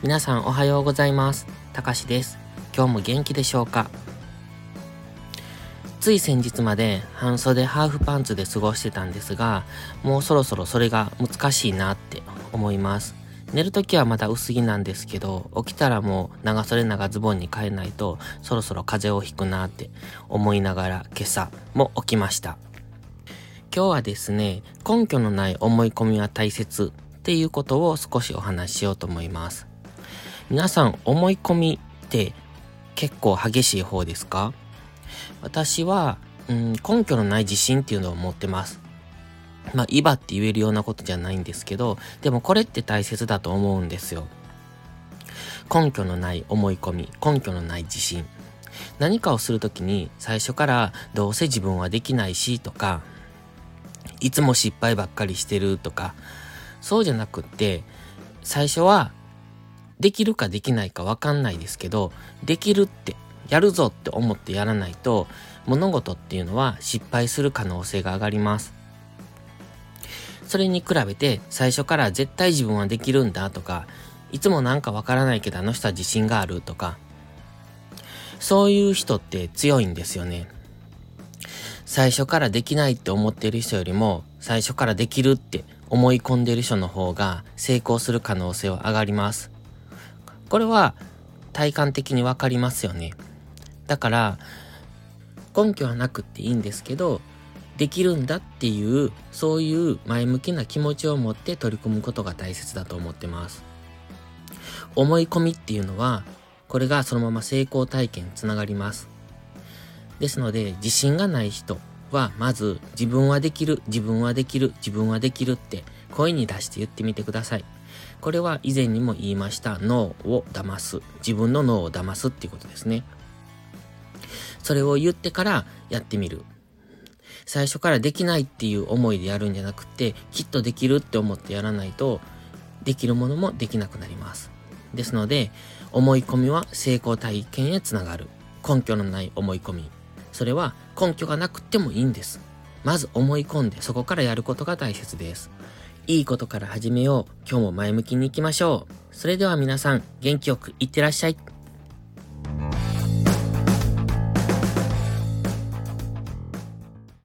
皆さんおはようございます。たかしです。今日も元気でしょうか？つい先日まで半袖ハーフパンツで過ごしてたんですが、もうそろそろそれが難しいなって思います。寝るときはまだ薄着なんですけど、起きたらもう長袖長ズボンに変えないと、そろそろ風邪をひくなって思いながら今朝も起きました。今日はですね、根拠のない思い込みは大切っていうことを少しお話ししようと思います。皆さん思い込みって結構激しい方ですか？私は、うん、根拠のない自信っていうのを持ってます。まあ、イバって言えるようなことじゃないんですけど、でもこれって大切だと思うんですよ。根拠のない思い込み、根拠のない自信。何かをするときに最初からどうせ自分はできないしとか、いつも失敗ばっかりしてるとか、そうじゃなくって、最初はできるかできないかわかんないですけど、できるって、やるぞって思ってやらないと、物事っていうのは失敗する可能性が上がります。それに比べて最初から絶対自分はできるんだとか、いつもなんかわからないけどあの人は自信があるとか、そういう人って強いんですよね。最初からできないって思ってる人よりも、最初からできるって思い込んでる人の方が成功する可能性は上がります。これは体感的にわかりますよね。だから、根拠はなくっていいんですけど、できるんだっていう、そういう前向きな気持ちを持って取り組むことが大切だと思ってます。思い込みっていうのは、これがそのまま成功体験につながります。ですので、自信がない人は、まず、自分はできる、自分はできる、自分はできるって、声に出して言ってみてください。これは以前にも言いました脳を騙す。自分の脳を騙すっていうことですね。それを言ってからやってみる。最初からできないっていう思いでやるんじゃなくて、きっとできるって思ってやらないと、できるものもできなくなります。ですので、思い込みは成功体験へつながる。根拠のない思い込み。それは根拠がなくてもいいんです。まず思い込んでそこからやることが大切です。いいことから始めよう。今日も前向きに行きましょう。それでは皆さん、元気よくいってらっしゃい。